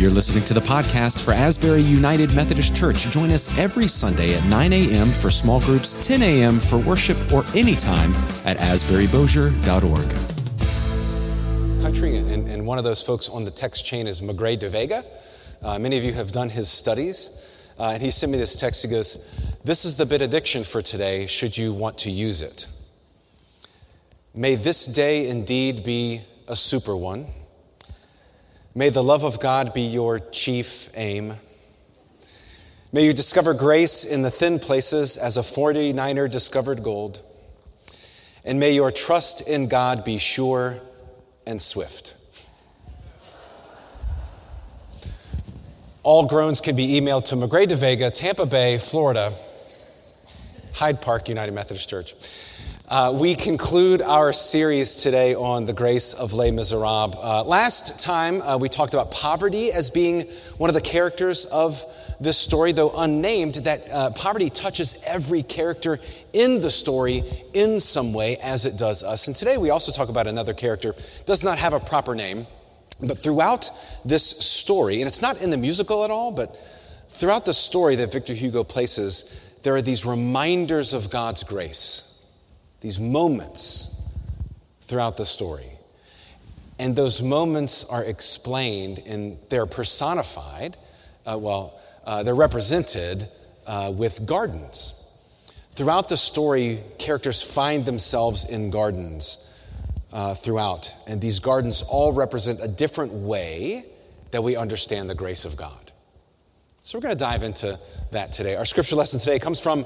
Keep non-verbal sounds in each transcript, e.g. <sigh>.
You're listening to the podcast for Asbury United Methodist Church. Join us every Sunday at 9 a.m. for small groups, 10 a.m. for worship, or anytime at asburybosier.org. Country, and, and, one of those folks on the text chain is Magrey deVega. Uh, many of you have done his studies, uh, and he sent me this text. He goes, This is the benediction for today, should you want to use it. May this day indeed be a super one. May the love of God be your chief aim. May you discover grace in the thin places as a 49er discovered gold. And may your trust in God be sure and swift. All groans can be emailed to Magrey deVega, Tampa Bay, Florida, Hyde Park United Methodist Church. Uh, we conclude our series today on the grace of Les Miserables. Uh, last time uh, we talked about poverty as being one of the characters of this story, though unnamed, that uh, poverty touches every character in the story in some way as it does us. And today we also talk about another character, does not have a proper name, but throughout this story, and it's not in the musical at all, but throughout the story that Victor Hugo places, there are these reminders of God's grace these moments throughout the story. And those moments are explained and they're personified, uh, well, uh, they're represented uh, with gardens. Throughout the story, characters find themselves in gardens uh, throughout, and these gardens all represent a different way that we understand the grace of God. So we're going to dive into that today. Our scripture lesson today comes from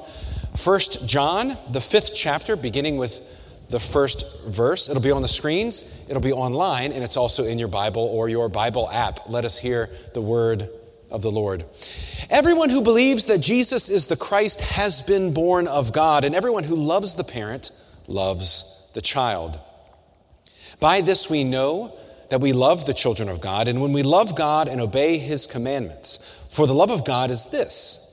First John, the fifth chapter, beginning with the first verse. It'll be on the screens, it'll be online, and it's also in your Bible or your Bible app. Let us hear the word of the Lord. Everyone who believes that Jesus is the Christ has been born of God, and everyone who loves the parent loves the child. By this we know that we love the children of God, and when we love God and obey his commandments. For the love of God is this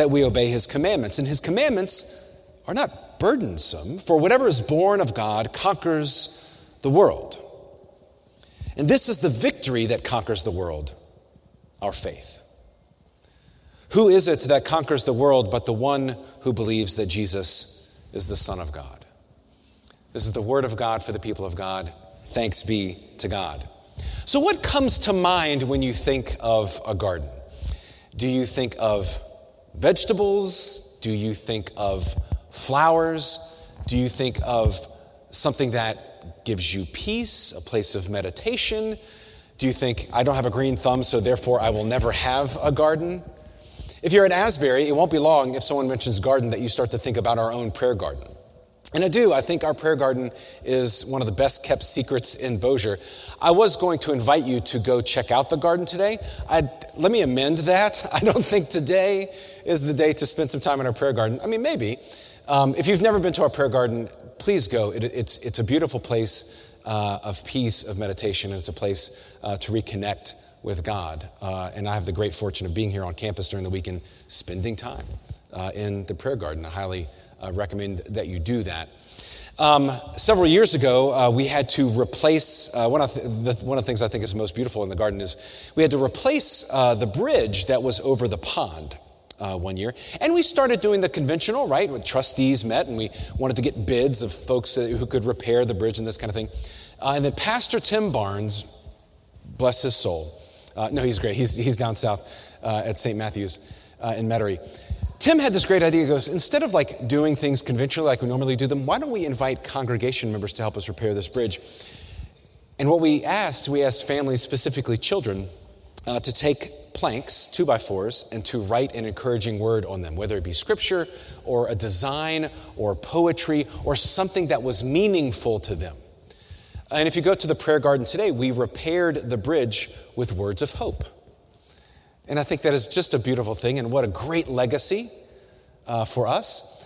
that we obey his commandments. And his commandments are not burdensome, for whatever is born of God conquers the world. And this is the victory that conquers the world our faith. Who is it that conquers the world but the one who believes that Jesus is the Son of God? This is the word of God for the people of God. Thanks be to God. So, what comes to mind when you think of a garden? Do you think of vegetables? Do you think of flowers? Do you think of something that gives you peace, a place of meditation? Do you think, I don't have a green thumb, so therefore I will never have a garden? If you're at Asbury, it won't be long if someone mentions garden that you start to think about our own prayer garden. And I do. I think our prayer garden is one of the best kept secrets in Bossier. I was going to invite you to go check out the garden today. I'd, let me amend that. <laughs> I don't think today is the day to spend some time in our prayer garden. I mean, maybe. Um, if you've never been to our prayer garden, please go. It, it's, it's a beautiful place uh, of peace, of meditation, and it's a place uh, to reconnect with God. Uh, and I have the great fortune of being here on campus during the weekend, spending time uh, in the prayer garden. I highly uh, recommend that you do that. Um, several years ago, uh, we had to replace uh, one, of the, one of the things I think is most beautiful in the garden is we had to replace uh, the bridge that was over the pond. Uh, one year. And we started doing the conventional, right? When trustees met and we wanted to get bids of folks who could repair the bridge and this kind of thing. Uh, and then Pastor Tim Barnes, bless his soul. Uh, no, he's great. He's, he's down south at St. Matthew's in Metairie. Tim had this great idea. He goes, instead of like doing things conventionally like we normally do them, why don't we invite congregation members to help us repair this bridge? And what we asked, we asked families, specifically children, uh, to take planks, two by fours, and to write an encouraging word on them, whether it be scripture or a design or poetry or something that was meaningful to them. And if you go to the prayer garden today, we repaired the bridge with words of hope. And I think that is just a beautiful thing, and what a great legacy uh, for us.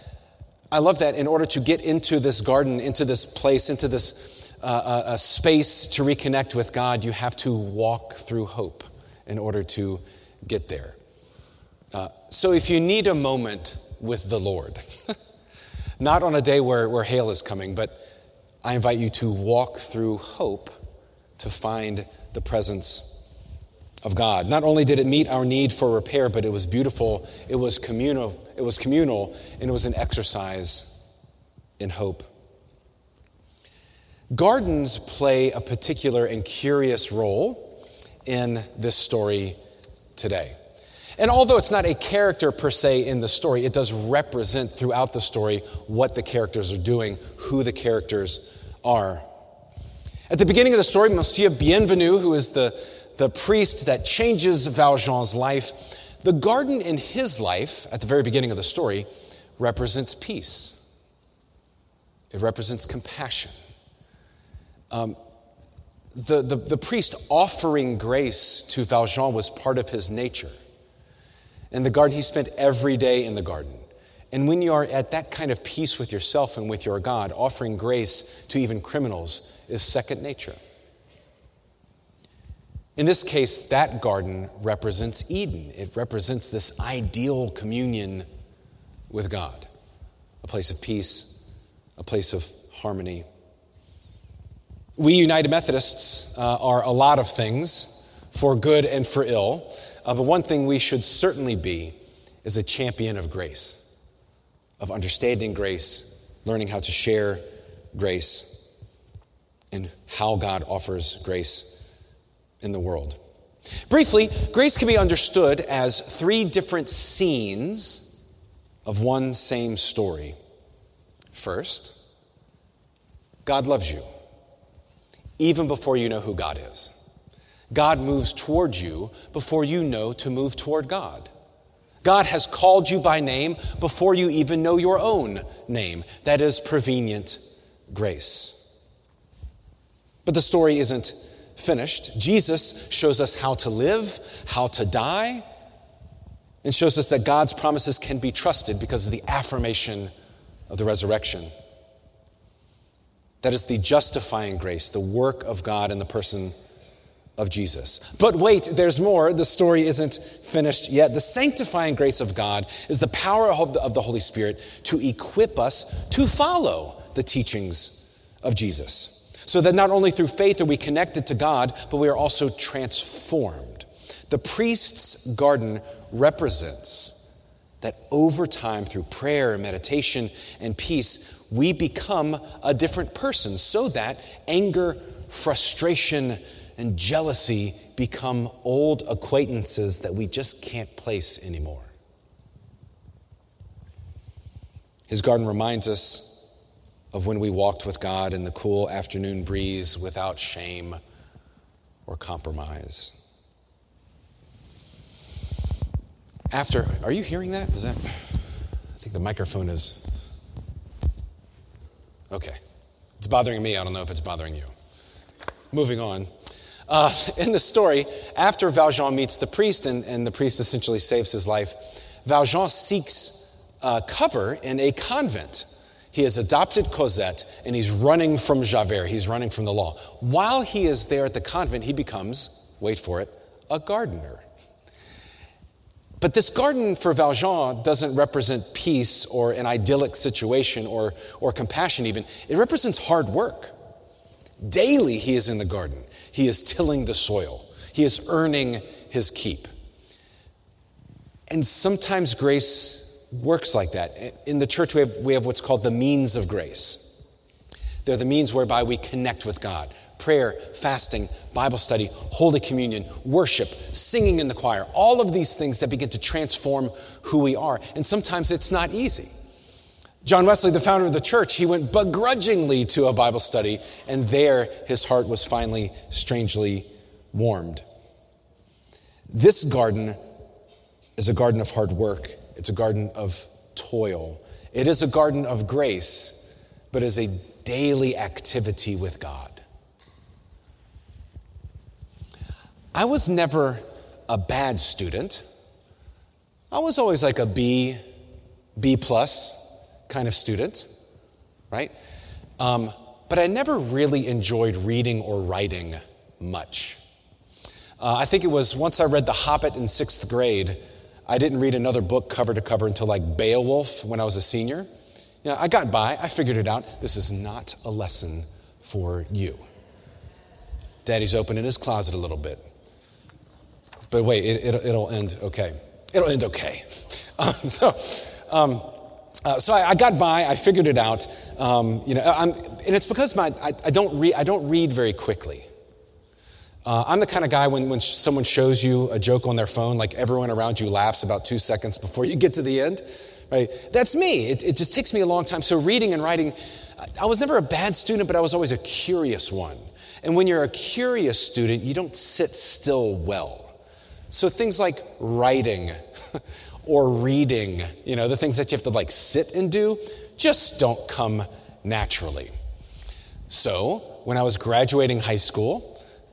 I love that in order to get into this garden, into this place, into this uh, uh, space to reconnect with God, you have to walk through hope in order to get there. Uh, so if you need a moment with the Lord, <laughs> not on a day where, where hail is coming, but I invite you to walk through hope to find the presence of God. Not only did it meet our need for repair, but it was beautiful, it was communal, it was communal, and it was an exercise in hope. Gardens play a particular and curious role in this story today. And although it's not a character per se in the story, it does represent throughout the story what the characters are doing, who the characters are. At the beginning of the story, Monsieur Bienvenu, who is the, the priest that changes Valjean's life, the garden in his life, at the very beginning of the story, represents peace. It represents compassion. Um, the, the, the priest offering grace to Valjean was part of his nature. In the garden, he spent every day in the garden. And when you are at that kind of peace with yourself and with your God, offering grace to even criminals is second nature. In this case, that garden represents Eden. It represents this ideal communion with God, a place of peace, a place of harmony. We United Methodists uh, are a lot of things for good and for ill. Uh, but one thing we should certainly be is a champion of grace, of understanding grace, learning how to share grace, and how God offers grace in the world. Briefly, grace can be understood as three different scenes of one same story. First, God loves you even before you know who God is. God moves toward you before you know to move toward God. God has called you by name before you even know your own name. That is prevenient grace. But the story isn't finished. Jesus shows us how to live, how to die, and shows us that God's promises can be trusted because of the affirmation of the resurrection. That is the justifying grace, the work of God in the person of Jesus. But wait, there's more. The story isn't finished yet. The sanctifying grace of God is the power of the, of the Holy Spirit to equip us to follow the teachings of Jesus. So that not only through faith are we connected to God, but we are also transformed. The priest's garden represents that over time, through prayer, and meditation, and peace, we become a different person so that anger, frustration, and jealousy become old acquaintances that we just can't place anymore. His garden reminds us of when we walked with God in the cool afternoon breeze without shame or compromise. After, are you hearing that? Is that, I think the microphone is, okay. It's bothering me. I don't know if it's bothering you. Moving on. Uh, in the story, after Valjean meets the priest and, and the priest essentially saves his life, Valjean seeks uh, cover in a convent. He has adopted Cosette and he's running from Javert. He's running from the law. While he is there at the convent, he becomes, wait for it, a gardener. But this garden for Valjean doesn't represent peace or an idyllic situation or, or compassion, even. It represents hard work. Daily, he is in the garden, he is tilling the soil, he is earning his keep. And sometimes grace works like that. In the church, we have, we have what's called the means of grace. They're the means whereby we connect with God prayer, fasting, Bible study, Holy Communion, worship, singing in the choir, all of these things that begin to transform who we are. And sometimes it's not easy. John Wesley, the founder of the church, he went begrudgingly to a Bible study, and there his heart was finally strangely warmed. This garden is a garden of hard work, it's a garden of toil, it is a garden of grace, but is a daily activity with God. I was never a bad student. I was always like a B, B plus kind of student, right? Um, but I never really enjoyed reading or writing much. Uh, I think it was once I read The Hobbit in sixth grade, I didn't read another book cover to cover until like Beowulf when I was a senior. You know, I got by, I figured it out. This is not a lesson for you. Daddy's opening his closet a little bit. But wait, it, will it'll end okay. It'll end okay. <laughs> Um, so, um, uh, so I, I, got by. I figured it out. Um, you know, I'm, and it's because my, I, I, don't read. I don't read very quickly. Uh, I'm the kind of guy when, when someone shows you a joke on their phone, like everyone around you laughs about two seconds before you get to the end. Right? That's me. It, it just takes me a long time. So reading and writing, I was never a bad student, but I was always a curious one. And when you're a curious student, you don't sit still well. So things like writing <laughs> or reading, you know, the things that you have to like sit and do, just don't come naturally. So when I was graduating high school,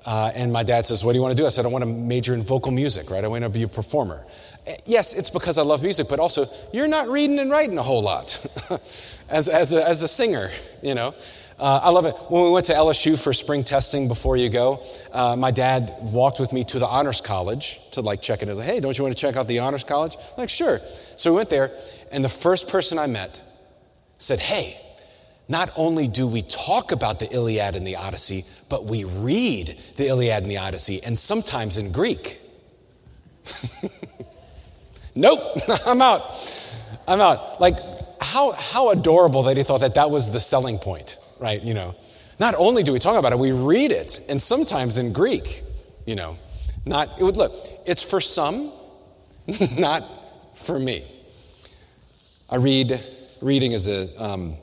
uh, and my dad says, What do you want to do? I said, I want to major in vocal music, right? I want to be a performer. Eh, yes, it's because I love music, but also you're not reading and writing a whole lot <laughs> as, as, a, as a singer, you know. Uh, I love it. When we went to LSU for spring testing before you go, uh, my dad walked with me to the honors college to like check it. I was like, hey, don't you want to check out the honors college? I'm like, sure. So we went there, and the first person I met said, hey, not only do we talk about the Iliad and the Odyssey, but we read the Iliad and the Odyssey, and sometimes in Greek. <laughs> nope, <laughs> I'm out. I'm out. Like, how, how adorable that he thought that that was the selling point right? You know, not only do we talk about it, we read it, and sometimes in Greek, you know. Not, it would look, it's for some, <laughs> not for me. I read, reading is a, um,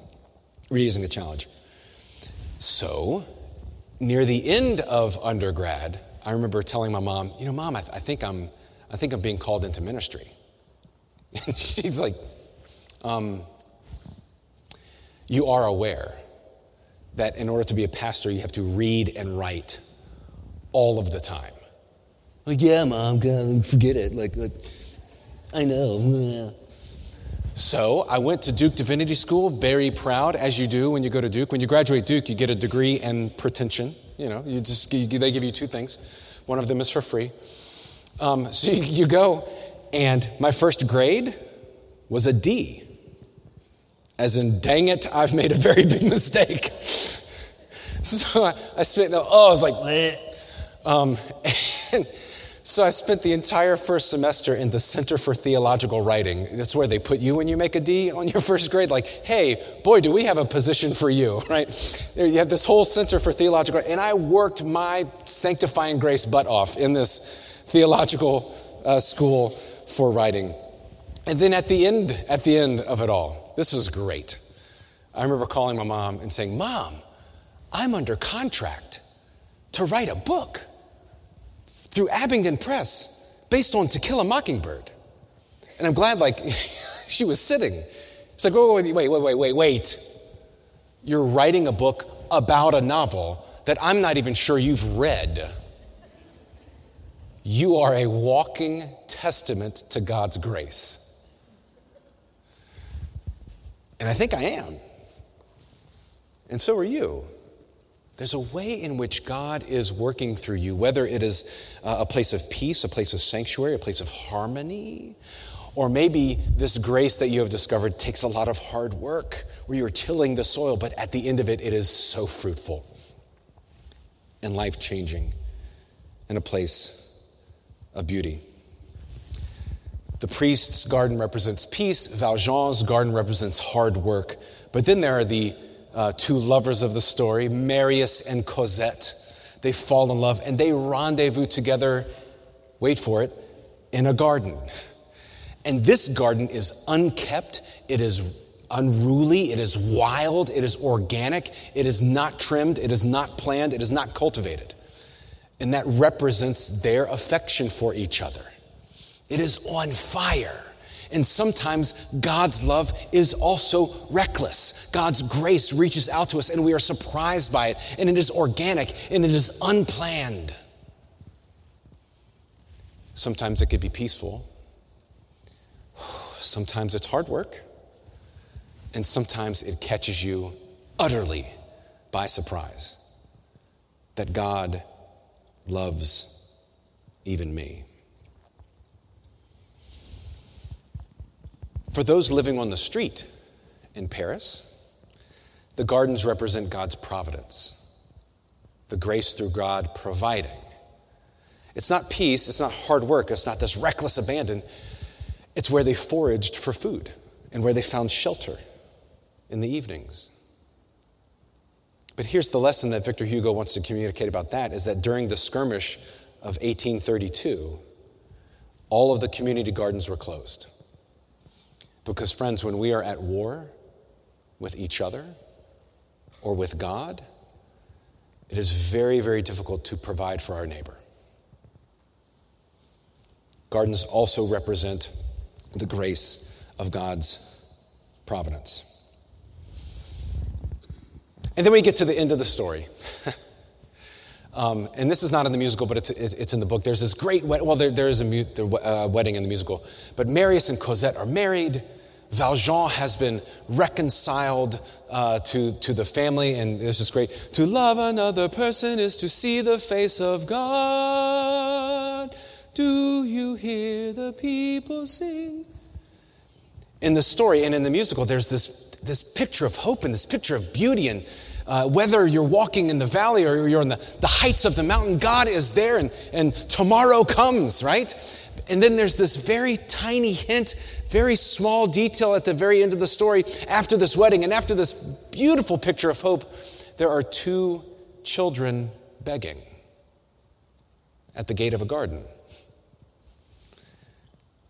reading is a challenge. So, near the end of undergrad, I remember telling my mom, you know, mom, I, th- I think I'm, I think I'm being called into ministry. And <laughs> she's like, um, you are aware that in order to be a pastor, you have to read and write all of the time. Like, yeah, mom, God, forget it. Like, like I know. So I went to Duke Divinity School, very proud, as you do when you go to Duke. When you graduate Duke, you get a degree and pretension. You know, you just they give you two things. One of them is for free. Um, <laughs> so you, you go, and my first grade was a D as in, dang it, I've made a very big <laughs> mistake. <laughs> so I, I spent, oh, I was like, um, <laughs> and so I spent the entire first semester in the Center for Theological Writing. That's where they put you when you make a D on your first grade. Like, hey, boy, do we have a position for you, <laughs> right? You have this whole Center for Theological, and I worked my sanctifying grace butt off in this theological uh, school for writing. And then at the end, at the end of it all, this was great. I remember calling my mom and saying, Mom, I'm under contract to write a book through Abingdon Press based on To Kill a Mockingbird. And I'm glad, like, <laughs> she was sitting. It's like, wait, wait, wait, wait, wait, wait. You're writing a book about a novel that I'm not even sure you've read. You are a walking testament to God's grace. And I think I am. And so are you. There's a way in which God is working through you, whether it is uh, a place of peace, a place of sanctuary, a place of harmony, or maybe this grace that you have discovered takes a lot of hard work where you're tilling the soil, but at the end of it, it is so fruitful and life changing in a place of beauty. The priest's garden represents peace, Valjean's garden represents hard work. But then there are the uh, two lovers of the story, Marius and Cosette. They fall in love and they rendezvous together, wait for it, in a garden. And this garden is unkept, it is unruly, it is wild, it is organic, it is not trimmed, it is not planned, it is not cultivated. And that represents their affection for each other. It is on fire. And sometimes God's love is also reckless. God's grace reaches out to us and we are surprised by it. And it is organic and it is unplanned. Sometimes it could be peaceful. <sighs> Sometimes it's hard work. And sometimes it catches you utterly by surprise that God loves even me. For those living on the street in Paris, the gardens represent God's providence, the grace through God providing. It's not peace, it's not hard work, it's not this reckless abandon. It's where they foraged for food and where they found shelter in the evenings. But here's the lesson that Victor Hugo wants to communicate about that is that during the skirmish of 1832, all of the community gardens were closed. Because, friends, when we are at war with each other or with God, it is very, very difficult to provide for our neighbor. Gardens also represent the grace of God's providence. And then we get to the end of the story. <laughs> um, and this is not in the musical, but it's, it's in the book. There's this great, well, there, there is a mu- uh, wedding in the musical. But Marius and Cosette are married. Valjean has been reconciled uh, to, to the family, and this is great. To love another person is to see the face of God. Do you hear the people sing? In the story and in the musical, there's this, this picture of hope and this picture of beauty. And uh, whether you're walking in the valley or you're on the, the heights of the mountain, God is there and, and tomorrow comes, right? And then there's this very tiny hint, very small detail at the very end of the story. After this wedding and after this beautiful picture of hope, there are two children begging at the gate of a garden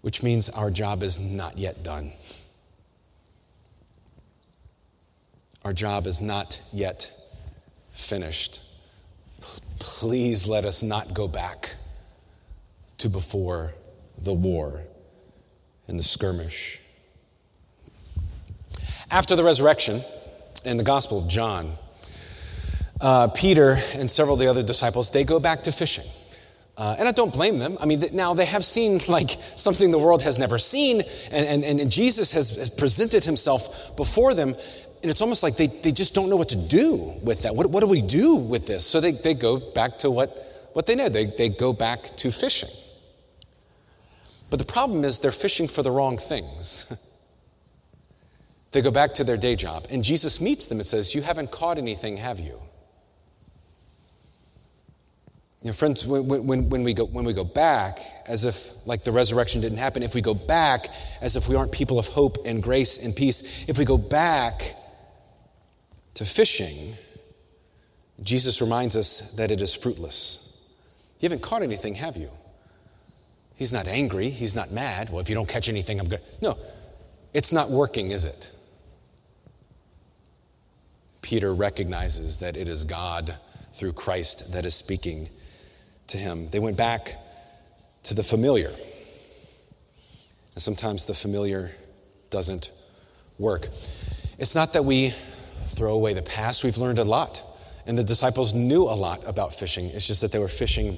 which means our job is not yet done. Our job is not yet finished. Please let us not go back to before the war and the skirmish. After the resurrection, in the Gospel of John, uh, Peter and several of the other disciples, they go back to fishing. Uh, and I don't blame them. I mean, now they have seen <laughs> like something the world has never seen, and, and, and Jesus has presented himself before them, and it's almost like they, they just don't know what to do with that. What, what do we do with this? So they, they go back to what, what they know. They, they go back to fishing. But the problem is they're fishing for the wrong things. <laughs> they go back to their day job, and Jesus meets them and says, You haven't caught anything, have you? You know, friends, when, when, when, we go, when we go back, as if like the resurrection didn't happen, if we go back as if we aren't people of hope and grace and peace, if we go back to fishing, Jesus reminds us that it is fruitless. You haven't caught anything, have you? He's not angry. He's not mad. Well, if you don't catch anything, I'm good. No, it's not working, is it? Peter recognizes that it is God through Christ that is speaking to him. They went back to the familiar. And sometimes the familiar doesn't work. It's not that we throw away the past, we've learned a lot. And the disciples knew a lot about fishing. It's just that they were fishing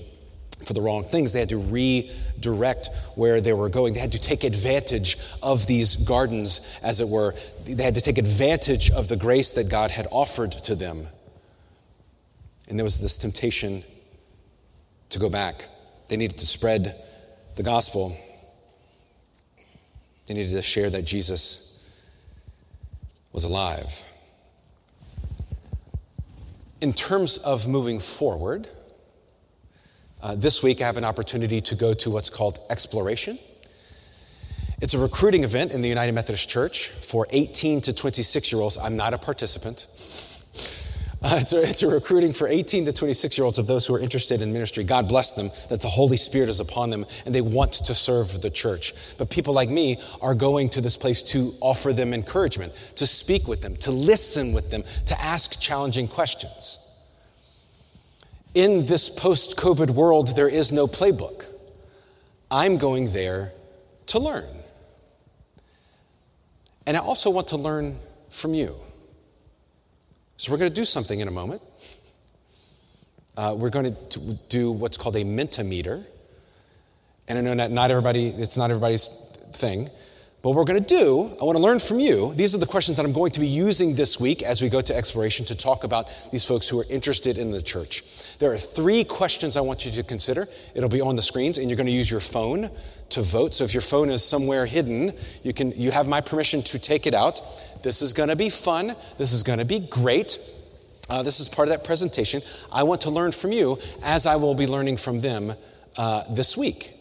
for the wrong things. They had to redirect where they were going. They had to take advantage of these gardens, as it were. They had to take advantage of the grace that God had offered to them. And there was this temptation to go back. They needed to spread the gospel. They needed to share that Jesus was alive. In terms of moving forward, uh, this week I have an opportunity to go to what's called Exploration. It's a recruiting event in the United Methodist Church for 18 to 26 year olds. I'm not a participant. <laughs> Uh, it's, a, it's, a, recruiting for 18 to 26 year olds of those who are interested in ministry. God bless them that the Holy Spirit is upon them and they want to serve the church. But people like me are going to this place to offer them encouragement, to speak with them, to listen with them, to ask challenging questions. In this post COVID world, there is no playbook. I'm going there to learn. And I also want to learn from you. So, we're going to do something in a moment. Uh, we're going to do what's called a Mentimeter. And I know that not everybody, it's not everybody's thing. But what we're going to do, I want to learn from you. These are the questions that I'm going to be using this week as we go to exploration to talk about these folks who are interested in the church. There are three questions I want you to consider. It'll be on the screens, and you're going to use your phone to vote. So if your phone is somewhere hidden, you can you have my permission to take it out. This is going to be fun. This is going to be great. Uh, this is part of that presentation. I want to learn from you as I will be learning from them uh, this week.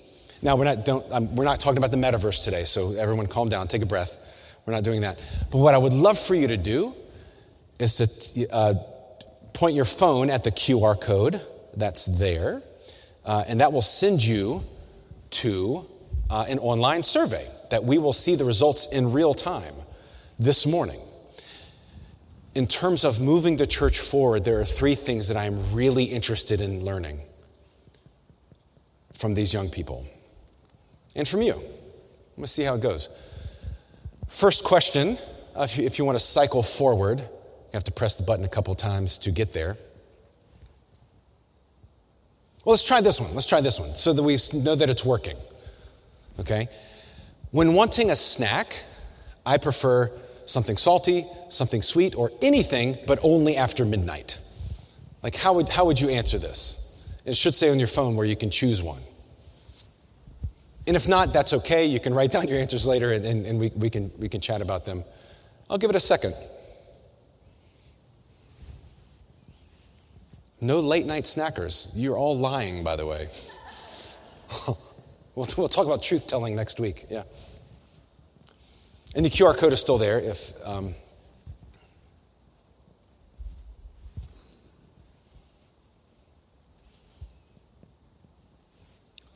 Now, we're not, don't, um, we're not talking about the metaverse today, so everyone calm down, take a breath. We're not doing that. But what I would love for you to do is to uh, point your phone at the QR code that's there, uh, and that will send you to uh, an online survey that we will see the results in real time this morning. In terms of moving the church forward, there are three things that I'm really interested in learning from these young people and from you. Let's see how it goes. First question uh, if you, if you want to cycle forward, you have to press the button a couple times to get there. Well, let's try this one. Let's try this one so that we know that it's working. Okay? When wanting a snack, I prefer something salty, something sweet, or anything, but only after midnight. Like, how would, how would you answer this? It should say on your phone where you can choose one. And if not, that's okay. You can write down your answers later and, and, and we, we, can, we can chat about them. I'll give it a second. No late night snackers. You're all lying, by the way. <laughs> we'll, we'll talk about truth telling next week. Yeah. And the QR code is still there if. Um,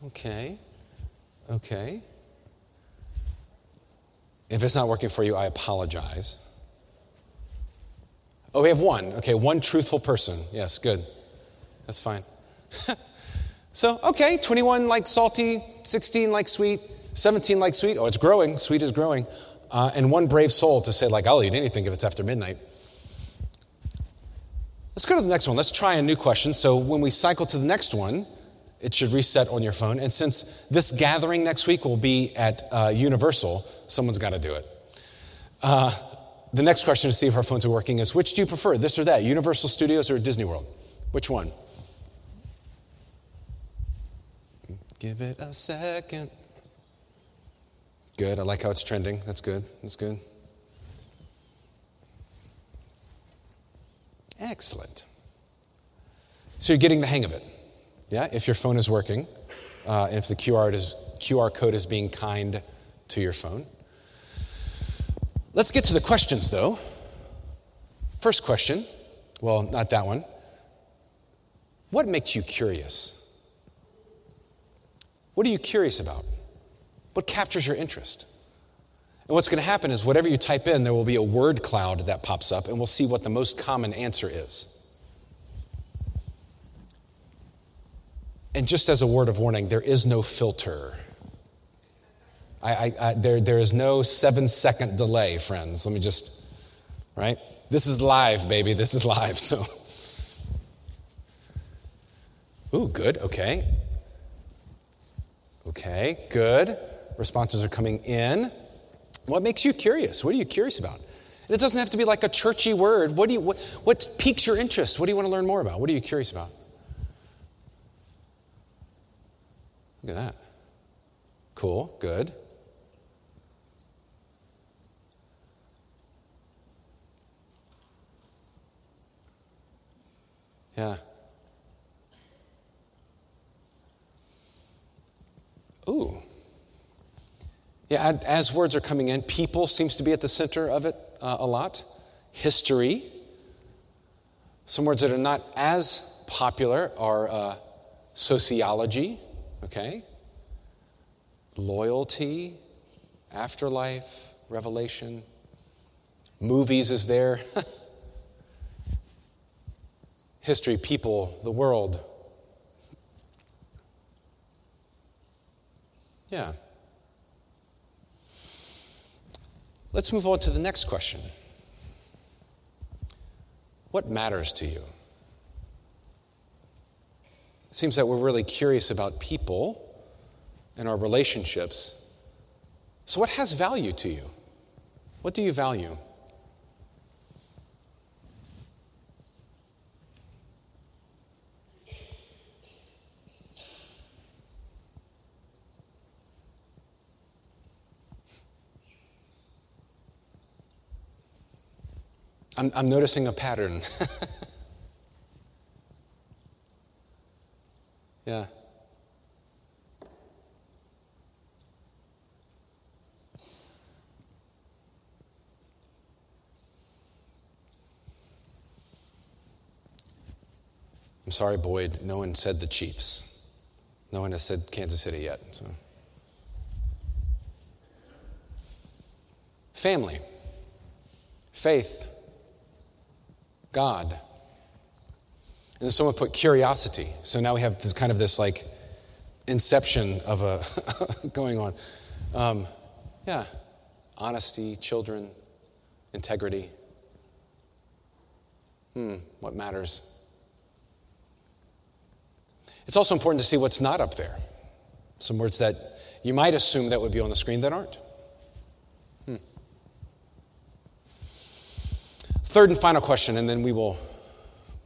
okay. Okay. If it's not working for you, I apologize. Oh, we have one. Okay, one truthful person. Yes, good. That's fine. <laughs> so, okay, 21 like salty, 16 like sweet, 17 like sweet. Oh, it's growing. Sweet is growing. Uh, and one brave soul to say, like, I'll eat anything if it's after midnight. Let's go to the next one. Let's try a new question. So, when we cycle to the next one, it should reset on your phone. And since this gathering next week will be at uh, Universal, someone's got to do it. Uh, the next question to see if our phones are working is which do you prefer, this or that, Universal Studios or Disney World? Which one? Give it a second. Good. I like how it's trending. That's good. That's good. Excellent. So you're getting the hang of it. Yeah, if your phone is working, uh, and if the QR, is, QR code is being kind to your phone. Let's get to the questions, though. First question well, not that one. What makes you curious? What are you curious about? What captures your interest? And what's going to happen is whatever you type in, there will be a word cloud that pops up, and we'll see what the most common answer is. And just as a word of warning, there is no filter. I, I, I, there, there is no seven second delay, friends. Let me just, right? This is live, baby. This is live. <laughs> So, ooh, good. Okay. Okay, good. Responses are coming in. What makes you curious? What are you curious about? And it doesn't have to be like a churchy word. What, do you, what, what piques your interest? What do you want to learn more about? What are you curious about? Look at that. Cool, good. Yeah. Ooh. Yeah, as words are coming in, people seems to be at the center of it uh, a lot. History. Some words that are not as popular are uh, sociology. Okay? Loyalty, afterlife, revelation. Movies is there. <laughs> History, people, the world. Yeah. Let's move on to the next question. What matters to you? It seems that we're really curious about people and our relationships. So, what has value to you? What do you value? I'm, I'm noticing a pattern. <laughs> Yeah. I'm sorry, Boyd, no one said the Chiefs. No one has said Kansas City yet. So. Family, faith, God. And then someone put curiosity. So now we have this kind of this like inception of a <laughs> going on. Um, yeah, honesty, children, integrity. Hmm, what matters? It's also important to see what's not up there. Some words that you might assume that would be on the screen that aren't. Hmm. Third and final question, and then we will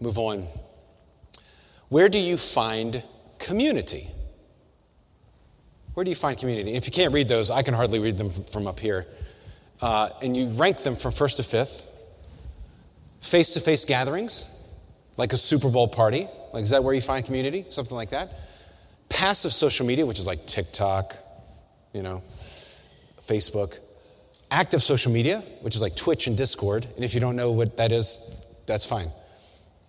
move on. Where do you find community? Where do you find community? If you can't read those, I can hardly read them from up here. Uh, and you rank them from first to fifth. Face to face gatherings, like a Super Bowl party. Like, is that where you find community? Something like that. Passive social media, which is like TikTok, you know, Facebook. Active social media, which is like Twitch and Discord. And if you don't know what that is, that's fine.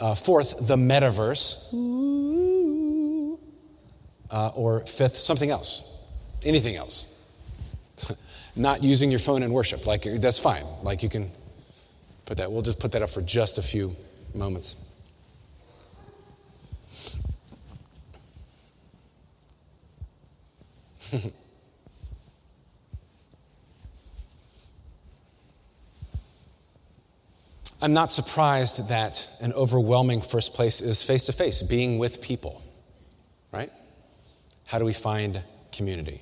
Uh, fourth, the metaverse. Uh, or fifth, something else anything else. <laughs> Not using your phone in worship, like that's fine. Like you can put that. We'll just put that up for just a few moments. <laughs> I'm not surprised that an overwhelming first place is face to face, being with people, right? How do we find community?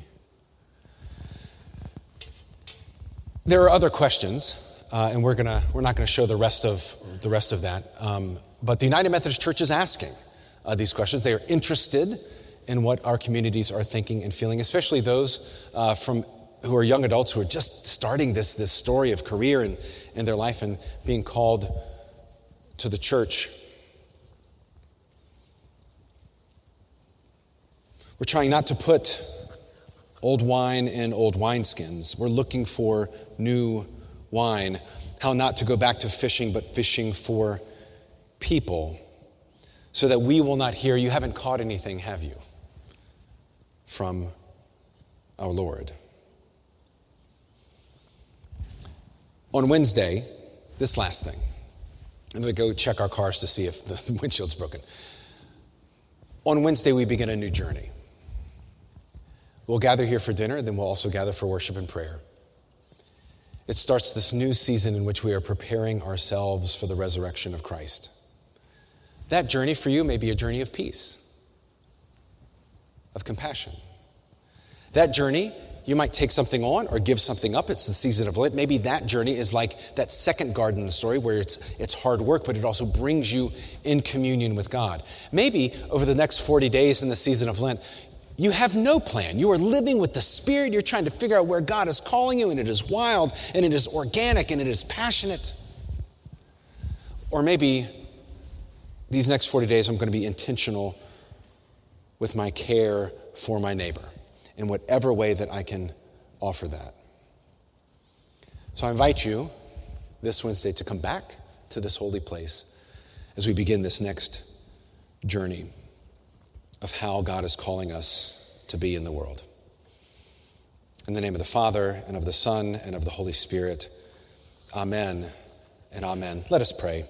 There are other questions, uh, and we're, gonna, we're not going to show the rest of, the rest of that. Um, but the United Methodist Church is asking uh, these questions. They are interested in what our communities are thinking and feeling, especially those uh, from who are young adults who are just starting this, this story of career and, in their life and being called to the church. We're trying not to put old wine in old wineskins. We're looking for new wine. How not to go back to fishing, but fishing for people, so that we will not hear, You haven't caught anything, have you? from our Lord. On Wednesday, this last thing, and we go check our cars to see if the <laughs> windshield's broken. On Wednesday, we begin a new journey. We'll gather here for dinner, then we'll also gather for worship and prayer. It starts this new season in which we are preparing ourselves for the resurrection of Christ. That journey for you may be a journey of peace, of compassion. That journey, you might take something on or give something up. It's the season of Lent. Maybe that journey is like that second garden in the story where it's, it's hard work, but it also brings you in communion with God. Maybe over the next 40 days in the season of Lent, you have no plan. You are living with the Spirit. You're trying to figure out where God is calling you, and it is wild, and it is organic, and it is passionate. Or maybe these next 40 days, I'm going to be intentional with my care for my neighbor in whatever way that I can offer that. So I invite you this Wednesday to come back to this holy place as we begin this next journey of how God is calling us to be in the world. In the name of the Father, and of the Son, and of the Holy Spirit, Amen and Amen. Let us pray.